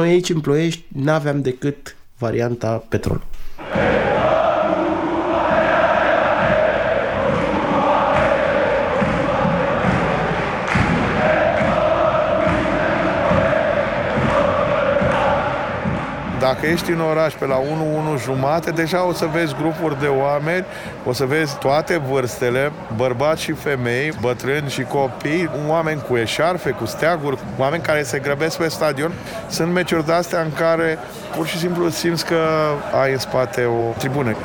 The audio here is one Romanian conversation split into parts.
Noi aici în Ploiești n-aveam decât varianta petrol. Dacă ești în oraș pe la 1, 1 jumate, deja o să vezi grupuri de oameni, o să vezi toate vârstele, bărbați și femei, bătrâni și copii, oameni cu eșarfe, cu steaguri, oameni care se grăbesc pe stadion. Sunt meciuri de-astea în care pur și simplu simți că ai în spate o tribună.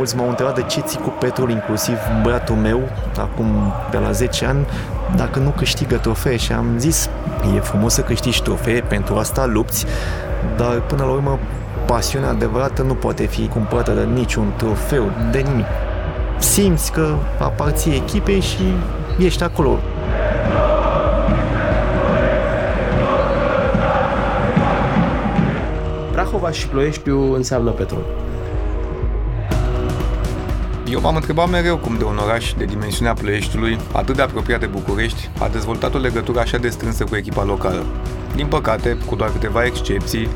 Mulți m-au întrebat de ce ții cu petrol, inclusiv băiatul meu, acum de la 10 ani, dacă nu câștigă trofee și am zis, e frumos să câștigi trofee, pentru asta lupți, dar până la urmă pasiunea adevărată nu poate fi cumpărată de niciun trofeu, de nimic. Simți că aparții echipei și ești acolo. Prahova și Ploieștiu înseamnă petrol. Eu m-am întrebat mereu cum de un oraș de dimensiunea Ploieștiului, atât de apropiat de București, a dezvoltat o legătură așa de strânsă cu echipa locală. Din păcate, cu doar câteva excepții,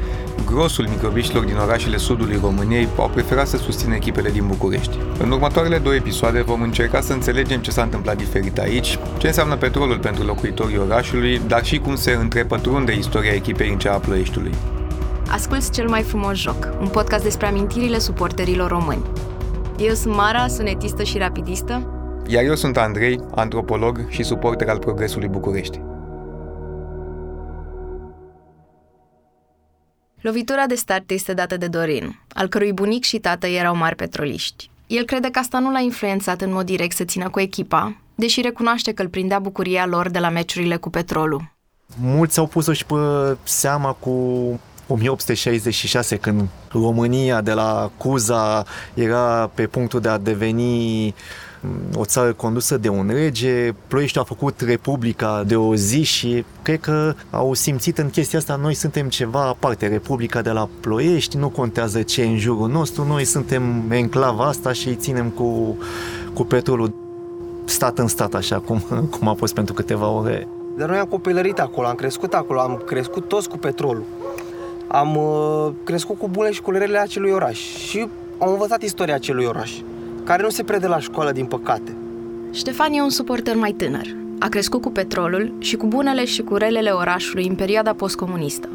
grosul microbiștilor din orașele sudului României au preferat să susțină echipele din București. În următoarele două episoade vom încerca să înțelegem ce s-a întâmplat diferit aici, ce înseamnă petrolul pentru locuitorii orașului, dar și cum se întrepătrunde istoria echipei în cea a Ploieștiului. Asculți cel mai frumos joc, un podcast despre amintirile suporterilor români. Eu sunt Mara, sunetistă și rapidistă. Iar eu sunt Andrei, antropolog și suporter al Progresului București. Lovitura de start este dată de Dorin, al cărui bunic și tată erau mari petroliști. El crede că asta nu l-a influențat în mod direct să țină cu echipa, deși recunoaște că îl prindea bucuria lor de la meciurile cu petrolul. Mulți au pus-o și pe seama cu 1866, când România de la Cuza era pe punctul de a deveni mm, o țară condusă de un rege, Ploiești a făcut Republica de o zi și cred că au simțit în chestia asta, noi suntem ceva aparte, Republica de la Ploiești, nu contează ce e în jurul nostru, noi suntem enclava asta și îi ținem cu, cu petrolul stat în stat, așa cum, cum a fost pentru câteva ore. Dar noi am copilărit acolo, am crescut acolo, am crescut toți cu petrolul am uh, crescut cu bune și cu lerele acelui oraș și am învățat istoria acelui oraș, care nu se prede la școală, din păcate. Ștefan e un suporter mai tânăr. A crescut cu petrolul și cu bunele și cu relele orașului în perioada postcomunistă.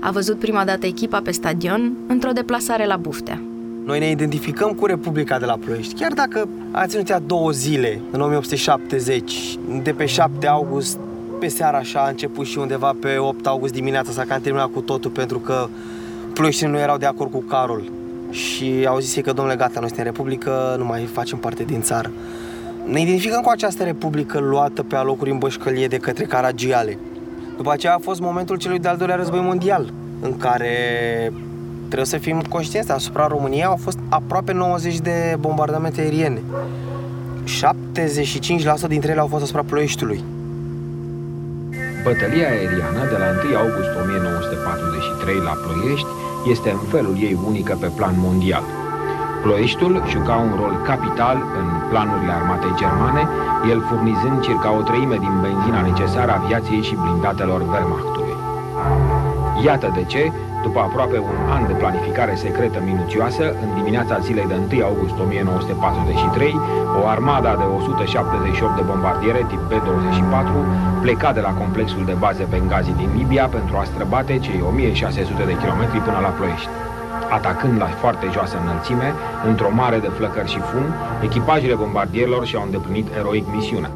A văzut prima dată echipa pe stadion într-o deplasare la Buftea. Noi ne identificăm cu Republica de la Ploiești, chiar dacă a ținut ea două zile, în 1870, de pe 7 august pe seara așa a început și undeva pe 8 august dimineața s-a cam terminat cu totul pentru că ploieștinii nu erau de acord cu Carol și au zis că, domnule, gata, noi suntem Republică, nu mai facem parte din țară. Ne identificăm cu această Republică luată pe alocuri în bășcălie de către Caragiale. După aceea a fost momentul celui de-al doilea război mondial, în care trebuie să fim conștienți, asupra României au fost aproape 90 de bombardamente aeriene. 75% dintre ele au fost asupra Ploieștiului. Bătălia aeriană de la 1 august 1943 la Ploiești este în felul ei unică pe plan mondial. Ploieștiul juca un rol capital în planurile armatei germane, el furnizând circa o treime din benzina necesară aviației și blindatelor Wehrmachtului. Iată de ce, după aproape un an de planificare secretă minuțioasă, în dimineața zilei de 1 august 1943, o armada de 178 de bombardiere tip B-24 pleca de la complexul de baze Benghazi din Libia pentru a străbate cei 1600 de kilometri până la Ploiești. Atacând la foarte joasă înălțime, într-o mare de flăcări și fum, echipajele bombardierilor și-au îndeplinit eroic misiunea.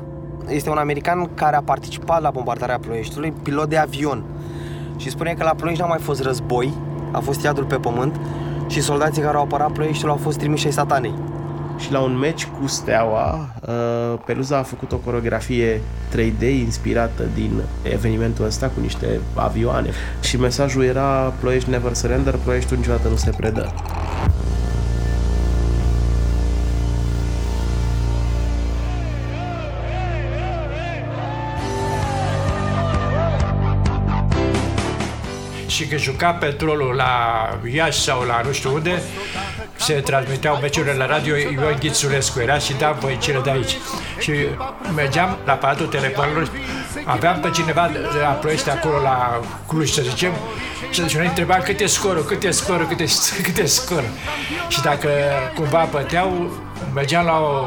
Este un american care a participat la bombardarea Ploieștiului, pilot de avion și spune că la Ploiești n-a mai fost război, a fost iadul pe pământ și soldații care au apărat Ploieștiul au fost trimiși ai satanei. Și la un meci cu Steaua, uh, Peluza a făcut o coreografie 3D inspirată din evenimentul ăsta cu niște avioane. Și mesajul era Ploiești never surrender, Ploiești niciodată nu se predă. Și că juca petrolul la Iași sau la nu știu unde, se transmiteau meciurile la radio, Ion Ghițulescu era și da cele de aici. Și mergeam la aparatul telefonului, aveam pe cineva de la Ploiești acolo la Cluj, să zicem, și noi întrebam cât e scorul, cât e scorul, cât e, cât e scorul. Și dacă cumva băteau, mergeam la o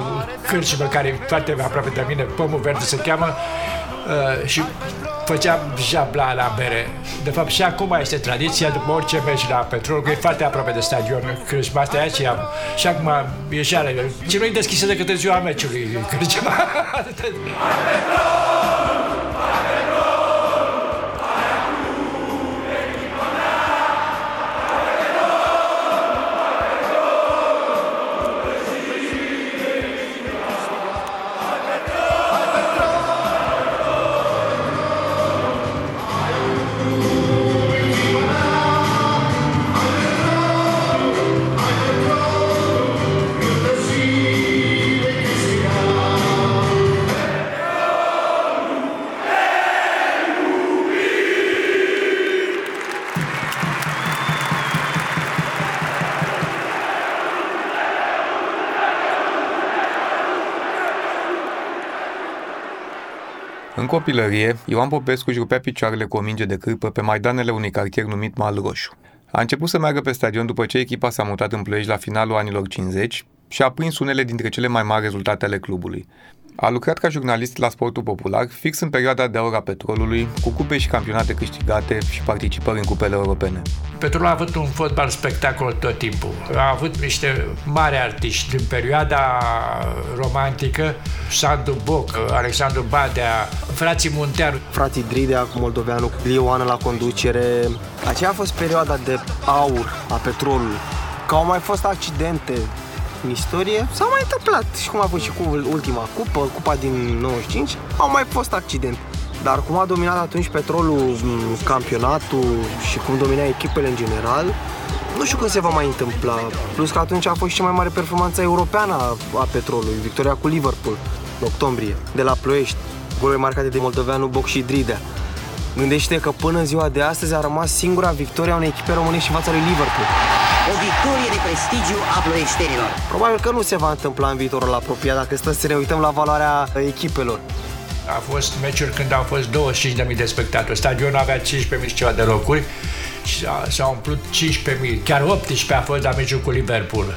cârciumă care e foarte aproape de mine, Pomul Verde se cheamă, uh, și făceam jabla la bere. De fapt, și acum este tradiția, după orice mergi la petrol, că e foarte aproape de stadion, crâșma asta și am. Și acum e și ale. Ce nu-i deschisă decât în ziua meciului, crâșma. copilărie, Ioan Popescu își rupea picioarele cu o minge de cârpă pe maidanele unui cartier numit Mal Roșu. A început să meargă pe stadion după ce echipa s-a mutat în Ploiești la finalul anilor 50 și a prins unele dintre cele mai mari rezultate ale clubului. A lucrat ca jurnalist la sportul popular, fix în perioada de aur a petrolului, cu cupe și campionate câștigate și participări în cupele europene. Petrolul a avut un fotbal spectacol tot timpul. A avut niște mari artiști din perioada romantică, Sandu Boc, Alexandru Badea, frații Munteanu. Frații Dridea, Moldoveanu, Lioana la conducere. Aceea a fost perioada de aur a petrolului. Că au mai fost accidente, în istorie s-a mai întâmplat și cum a fost și cu ultima cupă, cupa din 95, au mai fost accidente. Dar cum a dominat atunci petrolul campionatul și cum domina echipele în general, nu știu când se va mai întâmpla. Plus că atunci a fost și cea mai mare performanță europeană a, a petrolului, victoria cu Liverpool în octombrie, de la Ploiești, goluri marcate de moldoveanu Boc și Dridea. Gândește că până în ziua de astăzi a rămas singura victoria unei echipe românești în fața lui Liverpool o victorie de prestigiu a ploieștenilor. Probabil că nu se va întâmpla în viitorul apropiat dacă stăm să ne uităm la valoarea echipelor. A fost meciuri când au fost 25.000 de spectatori. Stadionul avea 15.000 și ceva de locuri și s-au umplut 15.000. Chiar 18 a fost la meciul cu Liverpool.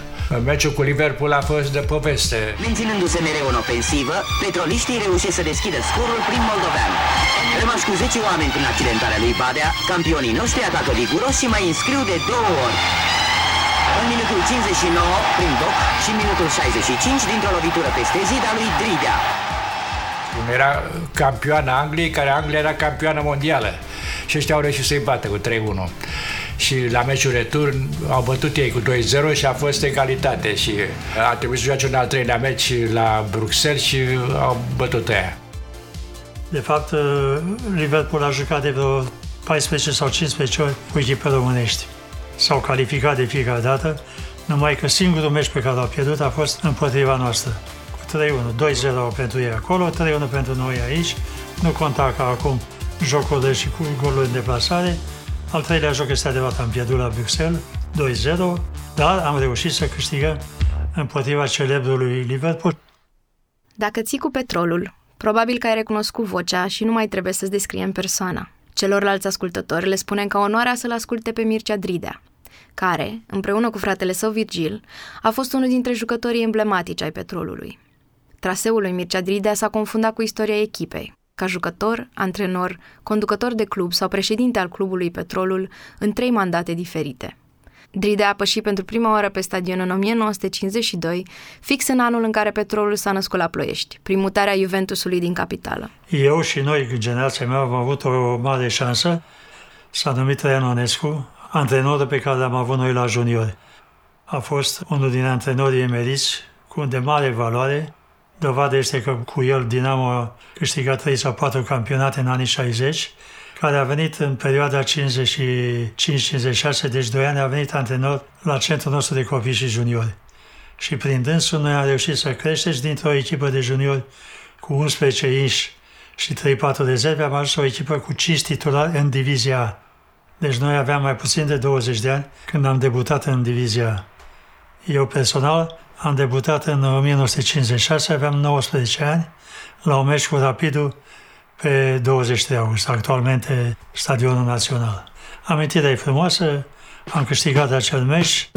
Meciul cu Liverpool a fost de poveste. Menținându-se mereu în ofensivă, petroliștii reușesc să deschidă scorul prin moldovean. Rămași cu 10 oameni prin accidentarea lui Badea, campionii noștri atacă viguros și mai înscriu de două ori în minutul 59 prin Doc și minutul 65 dintr-o lovitură peste zid a lui Dridea. Era campioana Angliei, care Anglia era campioană mondială. Și ăștia au reușit să-i bată cu 3-1. Și la meciul retur au bătut ei cu 2-0 și a fost egalitate. Și a trebuit să joace un al treilea meci la Bruxelles și au bătut aia. De fapt, uh, Liverpool a jucat de vreo 14 sau 15 ori cu echipe românești s-au calificat de fiecare dată, numai că singurul meci pe care l-au pierdut a fost împotriva noastră. Cu 3-1, 2-0 pentru ei acolo, 3-1 pentru noi aici, nu conta ca acum jocurile și cu golul în deplasare. Al treilea joc este adevărat, am pierdut la Bruxelles, 2-0, dar am reușit să câștigăm împotriva celebrului Liverpool. Dacă ții cu petrolul, probabil că ai recunoscut vocea și nu mai trebuie să-ți descriem persoana. Celorlalți ascultători le spunem ca onoarea să-l asculte pe Mircea Dridea, care, împreună cu fratele său Virgil, a fost unul dintre jucătorii emblematici ai petrolului. Traseul lui Mircea Dridea s-a confundat cu istoria echipei, ca jucător, antrenor, conducător de club sau președinte al clubului Petrolul în trei mandate diferite – Dride a pășit pentru prima oară pe stadion în 1952, fix în anul în care petrolul s-a născut la Ploiești, prin mutarea Juventusului din capitală. Eu și noi, generația mea, am avut o mare șansă. S-a numit Traian Onescu, antrenorul pe care l-am avut noi la juniori. A fost unul din antrenorii emeriți cu de mare valoare. Dovadă este că cu el Dinamo a câștigat 3 sau 4 campionate în anii 60 care a venit în perioada 55-56, deci 2 ani, a venit antrenor la centrul nostru de copii și juniori. Și prin dânsul noi am reușit să creștem dintr-o echipă de juniori cu 11 inși și 3-4 rezerve, am ajuns o echipă cu 5 titulari în divizia A. Deci noi aveam mai puțin de 20 de ani când am debutat în divizia A. Eu personal am debutat în 1956, aveam 19 ani, la un meci cu Rapidul pe 23 august, actualmente Stadionul Național. Amintirea e frumoasă, am câștigat acel meci,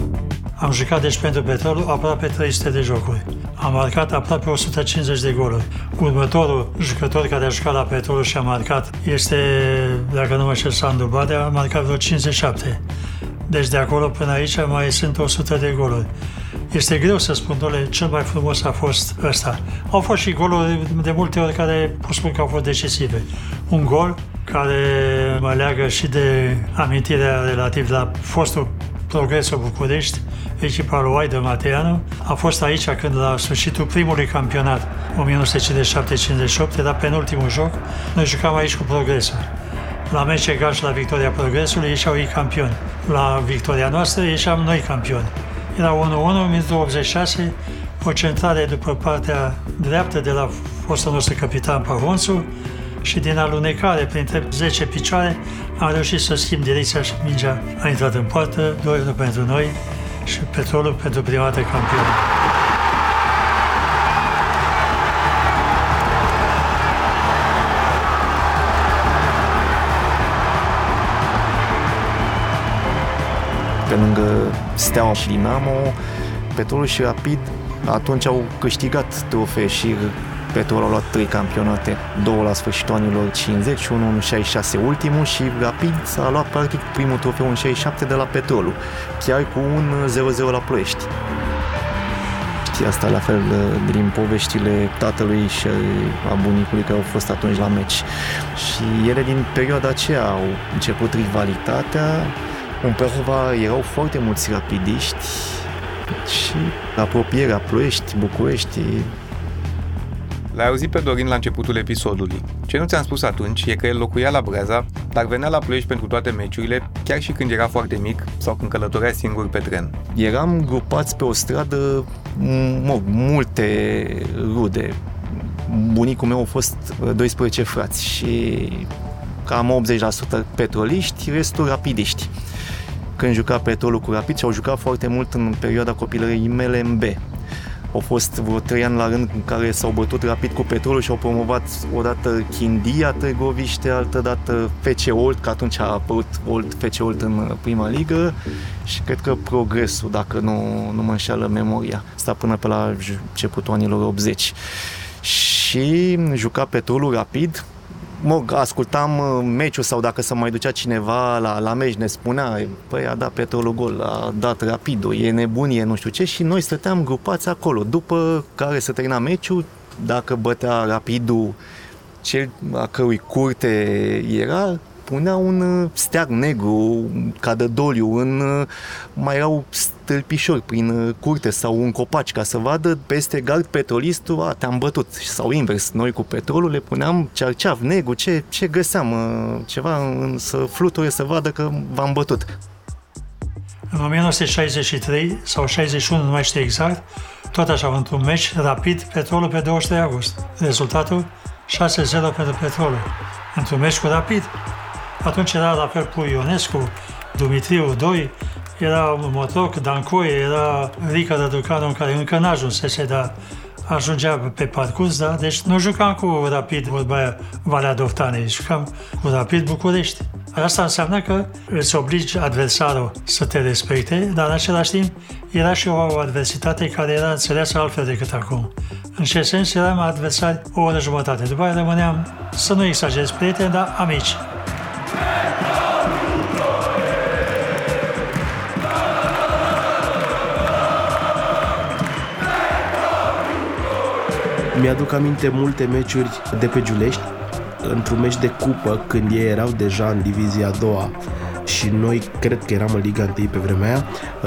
am jucat deci pentru Petrolul aproape 300 de jocuri. Am marcat aproape 150 de goluri. Următorul jucător care a jucat la Petrolul și a marcat este, dacă nu mă știu, Sandu Badea, a marcat vreo 57. Deci de acolo până aici mai sunt 100 de goluri. Este greu să spun, dole, cel mai frumos a fost ăsta. Au fost și goluri de multe ori care pot spune că au fost decisive. Un gol care mă leagă și de amintirea relativ la fostul Progresul București, echipa lui Aida Mateanu, a fost aici când la sfârșitul primului campionat, 1957-58, era penultimul joc, noi jucam aici cu Progresul. La meci egal și la victoria Progresului ieșeau ei campioni. La victoria noastră ieșeam noi campioni. Era 1-1, minutul 86, o centrare după partea dreaptă de la fostul nostru capitan Pahonțu și din alunecare printre 10 picioare am reușit să schimb direcția și mingea a intrat în poartă, 2-1 pentru noi și petrolul pentru prima dată campion. Pe lângă Steaua și Dinamo, Petrolul și Rapid atunci au câștigat trofee și Petrol a luat trei campionate, două la sfârșitul anilor 50, unul în 66 ultimul și Rapid s-a luat practic primul trofeu în 67 de la Petrolul, chiar cu un 0-0 la Ploiești. Și asta la fel din poveștile tatălui și a bunicului care au fost atunci la meci. Și ele din perioada aceea au început rivalitatea, în Prahova erau foarte mulți rapidiști și apropierea Ploiești, București, L-ai auzit pe Dorin la începutul episodului. Ce nu ți-am spus atunci e că el locuia la Breaza, dar venea la Ploiești pentru toate meciurile, chiar și când era foarte mic sau când călătorea singur pe tren. Eram grupați pe o stradă mă, multe rude. Bunicul meu a fost 12 frați și cam 80% petroliști, restul rapidiști. Când juca petrolul cu rapid și au jucat foarte mult în perioada copilării mele în B. Au fost vreo trei ani la rând în care s-au bătut rapid cu petrolul și au promovat odată Chindia Târgoviște, altă dată FC Olt, că atunci a apărut Olt, FC Olt în prima ligă și cred că progresul, dacă nu, nu mă înșeală memoria. Sta până pe la începutul anilor 80. Și juca petrolul rapid, mă, ascultam uh, meciul sau dacă se mai ducea cineva la, la meci, ne spunea, păi a dat petrolul gol, a dat rapidul, e nebunie, nu știu ce, și noi stăteam grupați acolo. După care se termina meciul, dacă bătea rapidul cel a cărui curte era, punea un uh, steag negru ca de doliu în, uh, mai erau stâlpișori prin uh, curte sau un copaci ca să vadă peste gard petrolistul, a, te-am bătut. Sau invers, noi cu petrolul le puneam cearceav negru, ce, ce găseam, ceva să fluture să vadă că v-am bătut. În 1963 sau 61, nu mai știu exact, tot așa, într-un meci rapid, petrolul pe 23 august. Rezultatul 6-0 pentru petrolul. Într-un meci cu rapid, atunci era la fel cu Ionescu, Dumitriu 2, era Motoc, Dancoie, era Rica Răducanu, care încă n-a ajunsese, dar ajungea pe parcurs, da? Deci nu jucam cu Rapid, vorba aia, Valea Doftanei, jucam cu Rapid București. Asta înseamnă că îți obligi adversarul să te respecte, dar în același timp era și o adversitate care era înțeleasă altfel decât acum. În ce sens eram adversari o oră jumătate. După aia rămâneam, să nu exagerez, prieteni, dar amici. Mi-aduc aminte multe meciuri de pe Giulești, într-un meci de cupă, când ei erau deja în divizia a doua și noi cred că eram în Liga 1 pe vremea aia.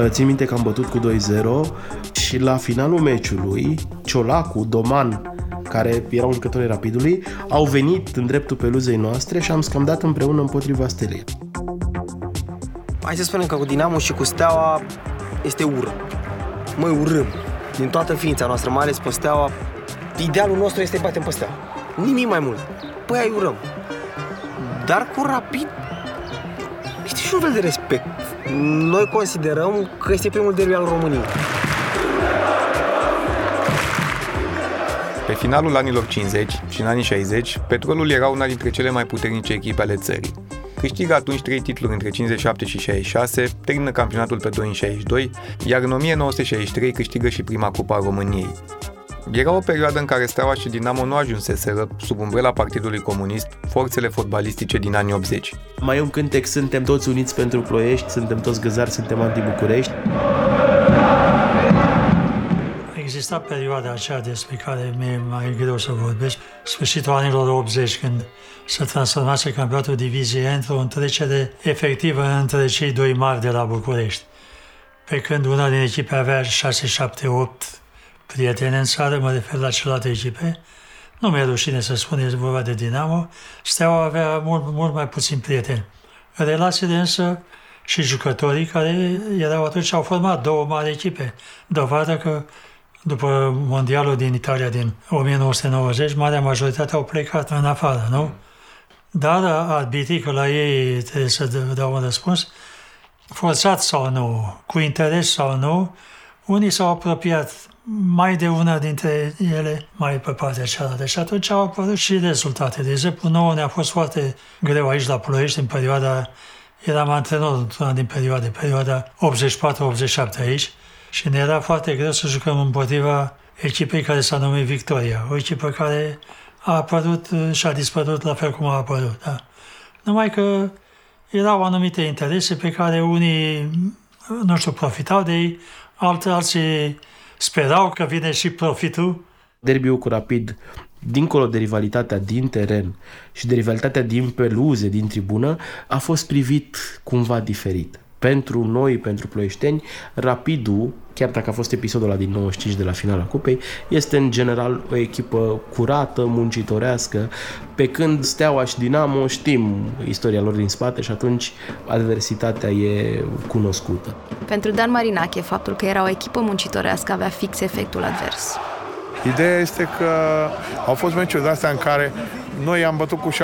Țin minte că am bătut cu 2-0 și la finalul meciului, Ciolacu, Doman, care erau jucătorii Rapidului, au venit în dreptul peluzei noastre și am scamdat împreună împotriva Stelei. Hai să spunem că cu Dinamo și cu Steaua este ură. Măi, urâm. Din toată ființa noastră, mai ales pe Steaua, Idealul nostru este să-i batem peste. Nimic mai mult. Păi ai urăm. Dar cu rapid este și un fel de respect. Noi considerăm că este primul derby al României. Pe finalul anilor 50 și în anii 60, Petrolul era una dintre cele mai puternice echipe ale țării. Câștigă atunci trei titluri între 57 și 66, termină campionatul pe 2 în 62, iar în 1963 câștigă și prima Cupa României. Era o perioadă în care Steaua și Dinamo nu ajunseseră, sub umbrela Partidului Comunist, forțele fotbalistice din anii 80. Mai e un cântec, suntem toți uniți pentru Ploiești, suntem toți găzari, suntem anti-București. Exista perioada aceea despre care mi-e mai greu să vorbesc, sfârșitul anilor 80, când se transformase campionatul diviziei într-o întrecere efectivă între cei doi mari de la București. Pe când una din echipe avea 6, 7, 8 prieteni în țară, mă refer la celelalte echipe, nu mi-e rușine să spun, este vorba de Dinamo, Steaua avea mult, mult mai puțin prieteni. Relațiile însă și jucătorii care erau atunci au format două mari echipe. Dovadă că după mondialul din Italia din 1990, marea majoritate au plecat în afară, nu? Dar arbitrii, că la ei trebuie să dau un răspuns, forțat sau nu, cu interes sau nu, unii s-au apropiat mai de una dintre ele mai pe partea cealaltă. Și atunci au apărut și rezultate. De exemplu, nouă ne-a fost foarte greu aici la Ploiești, în perioada, eram antrenor într-una din perioade, perioada 84-87 aici, și ne era foarte greu să jucăm împotriva echipei care s-a numit Victoria, o echipă care a apărut și a dispărut la fel cum a apărut. Da. Numai că erau anumite interese pe care unii, nu știu, profitau de ei, alții sperau că vine și profitul. Derbiul cu Rapid, dincolo de rivalitatea din teren și de rivalitatea din peluze, din tribună, a fost privit cumva diferit. Pentru noi, pentru ploieșteni, Rapidul, chiar dacă a fost episodul ăla din 95 de la finala cupei, este în general o echipă curată, muncitorească, pe când Steaua și Dinamo știm istoria lor din spate și atunci adversitatea e cunoscută. Pentru Dan Marinache, faptul că era o echipă muncitorească avea fix efectul advers. Ideea este că au fost meciuri de astea în care noi am bătut cu 6-0,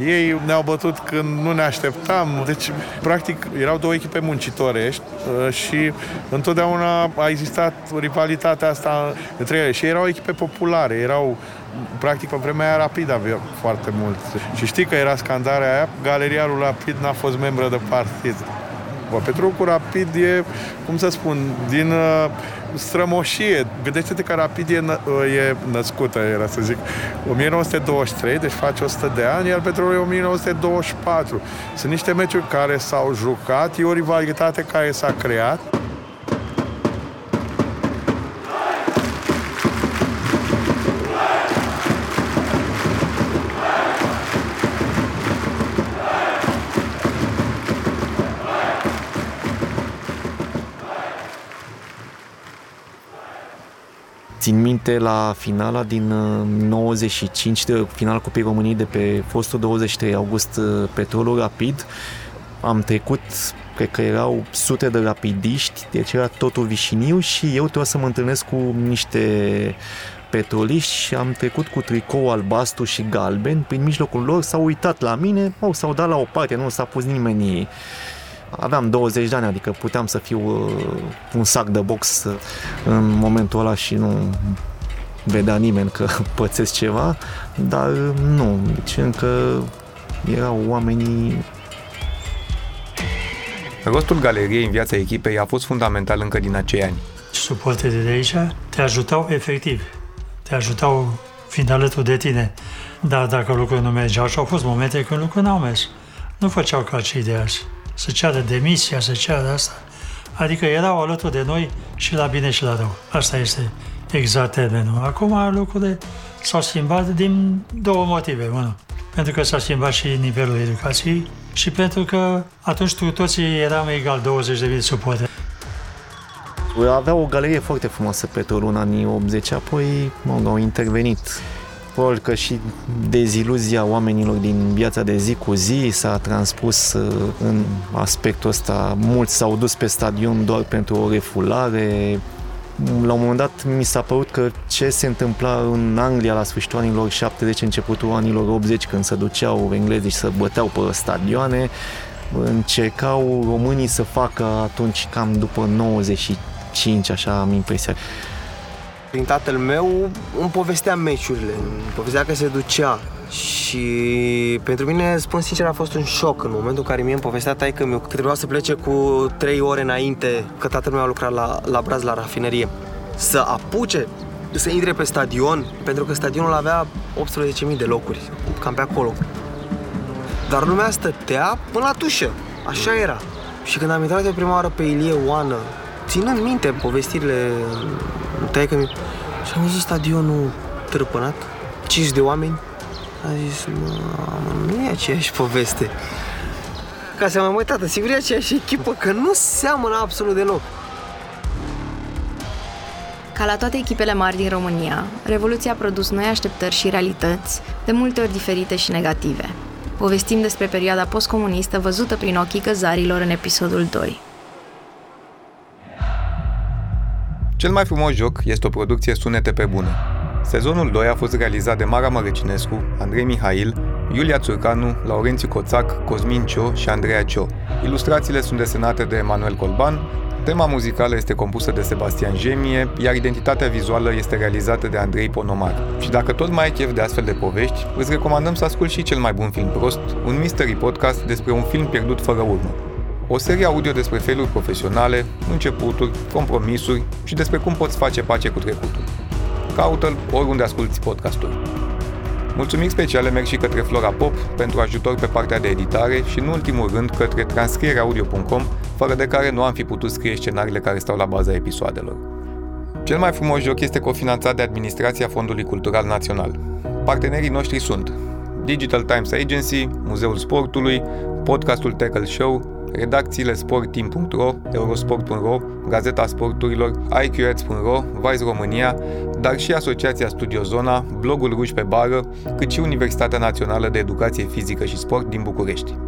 ei ne-au bătut când nu ne așteptam. Deci, practic, erau două echipe muncitorești uh, și întotdeauna a existat rivalitatea asta între ele. Și erau echipe populare, erau practic pe vremea aia Rapid avea foarte mult. Și știi că era scandarea aia, galeria lui Rapid n-a fost membră de partid. Bă, Petru cu Rapid e, cum să spun, din uh, strămoșie. Gândește-te că Rapid e, nă, e născută, era să zic, 1923, deci face 100 de ani, iar Petrolul e 1924. Sunt niște meciuri care s-au jucat, e o rivalitate care s-a creat. Țin minte la finala din 95, uh, de final Cupei României de pe fostul 23 august uh, Petrolul Rapid. Am trecut, cred că erau sute de rapidiști, deci era totul vișiniu și eu trebuie să mă întâlnesc cu niște petroliști și am trecut cu tricou albastru și galben prin mijlocul lor, s-au uitat la mine, au, s-au dat la o parte, nu s-a pus nimeni aveam 20 de ani, adică puteam să fiu uh, un sac de box uh, în momentul ăla și nu vedea nimeni că pățesc ceva, dar uh, nu, deci încă erau oamenii Rostul galeriei în viața echipei a fost fundamental încă din acei ani. Suporterii de aici te ajutau efectiv, te ajutau fiind alături de tine. Dar dacă lucrurile nu mergeau și au fost momente când lucrurile n-au mers, nu făceau ca cei de azi să ceară demisia, să ceară asta. Adică erau alături de noi și la bine și la rău. Asta este exact termenul. Acum lucrurile s-au schimbat din două motive. Unu, pentru că s-a schimbat și nivelul educației și pentru că atunci toții eram egal 20 de mii suporteri. Avea o galerie foarte frumoasă pe în anii 80, apoi au intervenit Probabil că și deziluzia oamenilor din viața de zi cu zi s-a transpus uh, în aspectul ăsta. Mulți s-au dus pe stadion doar pentru o refulare. La un moment dat mi s-a părut că ce se întâmpla în Anglia la sfârșitul anilor 70, începutul anilor 80, când se duceau englezii și se băteau pe stadioane, încercau românii să facă atunci cam după 95, așa am impresia. Prin tatăl meu îmi povestea meciurile, îmi povestea că se ducea. Și pentru mine, spun sincer, a fost un șoc în momentul în care mie îmi povestea taică meu că trebuia să plece cu 3 ore înainte, că tatăl meu a lucrat la, la Braz, la rafinerie. Să apuce să intre pe stadion, pentru că stadionul avea 18.000 de locuri, cam pe acolo. Dar lumea stătea până la tușă, așa era. Și când am intrat de prima oară pe Ilie Oană, ținând minte povestirile taică mi și am văzut stadionul târpănat, 5 de oameni, a zis, mamă, nu e aceeași poveste. Ca să mă mai tată, sigur e aceeași echipă, că nu seamănă absolut deloc. Ca la toate echipele mari din România, Revoluția a produs noi așteptări și realități, de multe ori diferite și negative. Povestim despre perioada postcomunistă văzută prin ochii căzarilor în episodul 2. Cel mai frumos joc este o producție sunete pe bune. Sezonul 2 a fost realizat de Mara Mărăcinescu, Andrei Mihail, Iulia Țurcanu, Laurențiu Coțac, Cosmin Cio și Andreea Cio. Ilustrațiile sunt desenate de Emanuel Colban, tema muzicală este compusă de Sebastian Gemie, iar identitatea vizuală este realizată de Andrei Ponomar. Și dacă tot mai ai chef de astfel de povești, îți recomandăm să asculti și cel mai bun film prost, un mystery podcast despre un film pierdut fără urmă. O serie audio despre feluri profesionale, începuturi, compromisuri și despre cum poți face pace cu trecutul. Caută-l oriunde asculti podcastul. Mulțumiri speciale merg și către Flora Pop pentru ajutor pe partea de editare și, în ultimul rând, către transcriereaudio.com, fără de care nu am fi putut scrie scenariile care stau la baza episoadelor. Cel mai frumos joc este cofinanțat de Administrația Fondului Cultural Național. Partenerii noștri sunt Digital Times Agency, Muzeul Sportului, podcastul Tackle Show, redacțiile sportteam.ro, eurosport.ro, Gazeta Sporturilor, iqads.ro, Vice România, dar și Asociația Studio Zona, blogul Ruși pe Bară, cât și Universitatea Națională de Educație Fizică și Sport din București.